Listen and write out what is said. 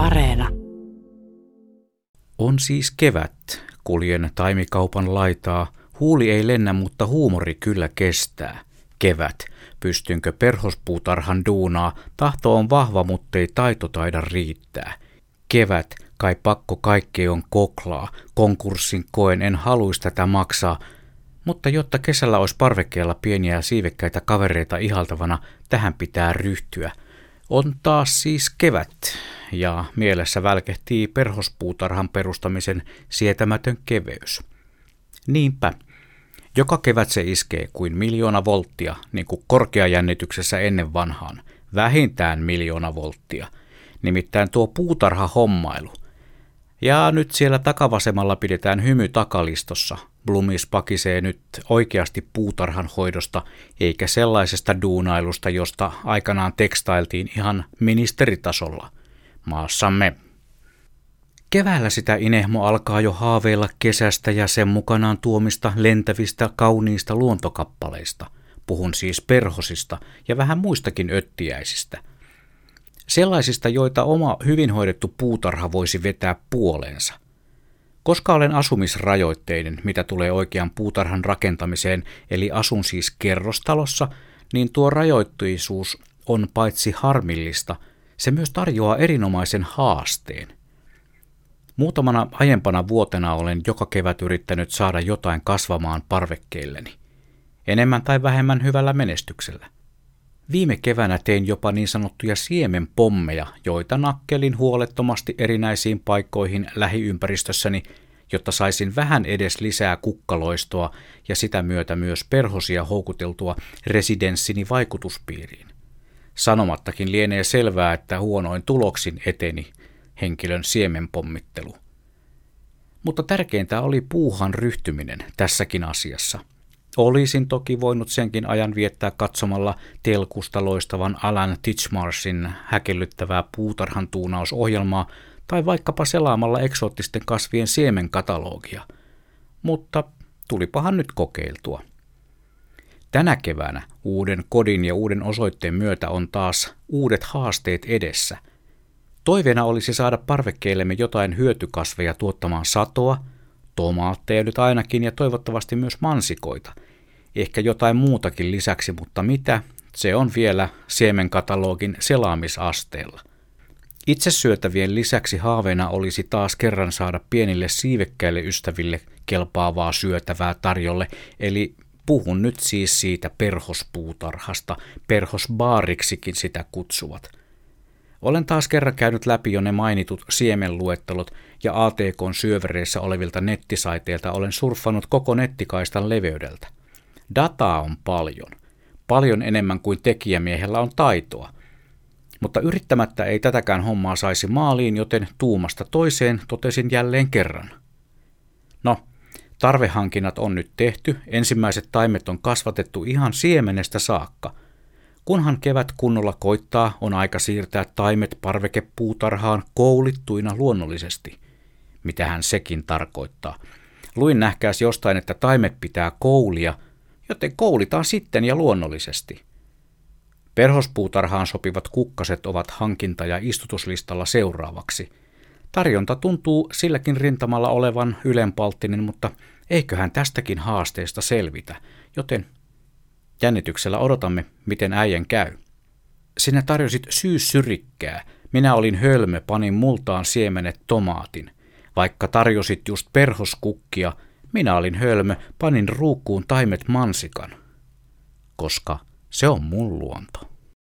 Areena. On siis kevät. Kuljen taimikaupan laitaa. Huuli ei lennä, mutta huumori kyllä kestää. Kevät. Pystynkö perhospuutarhan duunaa? Tahto on vahva, muttei taito taida riittää. Kevät. Kai pakko kaikki on koklaa. Konkurssin koen en haluis tätä maksaa. Mutta jotta kesällä olisi parvekkeella pieniä siivekkäitä kavereita ihaltavana, tähän pitää ryhtyä. On taas siis kevät, ja mielessä välkehtii perhospuutarhan perustamisen sietämätön keveys. Niinpä, joka kevät se iskee kuin miljoona volttia, niin kuin korkeajännityksessä ennen vanhaan. Vähintään miljoona volttia. Nimittäin tuo puutarha-hommailu. Ja nyt siellä takavasemmalla pidetään hymy takalistossa. Blumis pakisee nyt oikeasti puutarhan hoidosta, eikä sellaisesta duunailusta, josta aikanaan tekstailtiin ihan ministeritasolla. Maassamme. Keväällä sitä Inehmo alkaa jo haaveilla kesästä ja sen mukanaan tuomista lentävistä kauniista luontokappaleista. Puhun siis perhosista ja vähän muistakin öttiäisistä – Sellaisista, joita oma hyvin hoidettu puutarha voisi vetää puoleensa. Koska olen asumisrajoitteinen, mitä tulee oikean puutarhan rakentamiseen, eli asun siis kerrostalossa, niin tuo rajoittuisuus on paitsi harmillista, se myös tarjoaa erinomaisen haasteen. Muutamana aiempana vuotena olen joka kevät yrittänyt saada jotain kasvamaan parvekkeilleni. Enemmän tai vähemmän hyvällä menestyksellä – Viime keväänä tein jopa niin sanottuja siemenpommeja, joita nakkelin huolettomasti erinäisiin paikkoihin lähiympäristössäni, jotta saisin vähän edes lisää kukkaloistoa ja sitä myötä myös perhosia houkuteltua residenssini vaikutuspiiriin. Sanomattakin lienee selvää, että huonoin tuloksin eteni henkilön siemenpommittelu. Mutta tärkeintä oli puuhan ryhtyminen tässäkin asiassa – Olisin toki voinut senkin ajan viettää katsomalla telkusta loistavan Alan Titchmarsin häkellyttävää puutarhan tuunausohjelmaa tai vaikkapa selaamalla eksoottisten kasvien siemenkatalogia. Mutta tulipahan nyt kokeiltua. Tänä keväänä uuden kodin ja uuden osoitteen myötä on taas uudet haasteet edessä. Toiveena olisi saada parvekkeillemme jotain hyötykasveja tuottamaan satoa – tomaatteja nyt ainakin ja toivottavasti myös mansikoita. Ehkä jotain muutakin lisäksi, mutta mitä, se on vielä siemenkatalogin selaamisasteella. Itse syötävien lisäksi haaveena olisi taas kerran saada pienille siivekkäille ystäville kelpaavaa syötävää tarjolle, eli puhun nyt siis siitä perhospuutarhasta, perhosbaariksikin sitä kutsuvat – olen taas kerran käynyt läpi jo ne mainitut siemenluettelot ja ATKn syövereissä olevilta nettisaiteilta olen surffannut koko nettikaistan leveydeltä. Dataa on paljon. Paljon enemmän kuin tekijämiehellä on taitoa. Mutta yrittämättä ei tätäkään hommaa saisi maaliin, joten tuumasta toiseen totesin jälleen kerran. No, tarvehankinnat on nyt tehty, ensimmäiset taimet on kasvatettu ihan siemenestä saakka – Kunhan kevät kunnolla koittaa, on aika siirtää taimet parvekepuutarhaan koulittuina luonnollisesti. Mitähän sekin tarkoittaa. Luin nähkääs jostain, että taimet pitää koulia, joten koulitaan sitten ja luonnollisesti. Perhospuutarhaan sopivat kukkaset ovat hankinta- ja istutuslistalla seuraavaksi. Tarjonta tuntuu silläkin rintamalla olevan ylenpalttinen, mutta eiköhän tästäkin haasteesta selvitä, joten Jännityksellä odotamme, miten äijän käy. Sinä tarjosit syysyrikkää. Minä olin hölmö, panin multaan siemenet tomaatin. Vaikka tarjosit just perhoskukkia, minä olin hölmö, panin ruukkuun taimet mansikan. Koska se on mun luonto.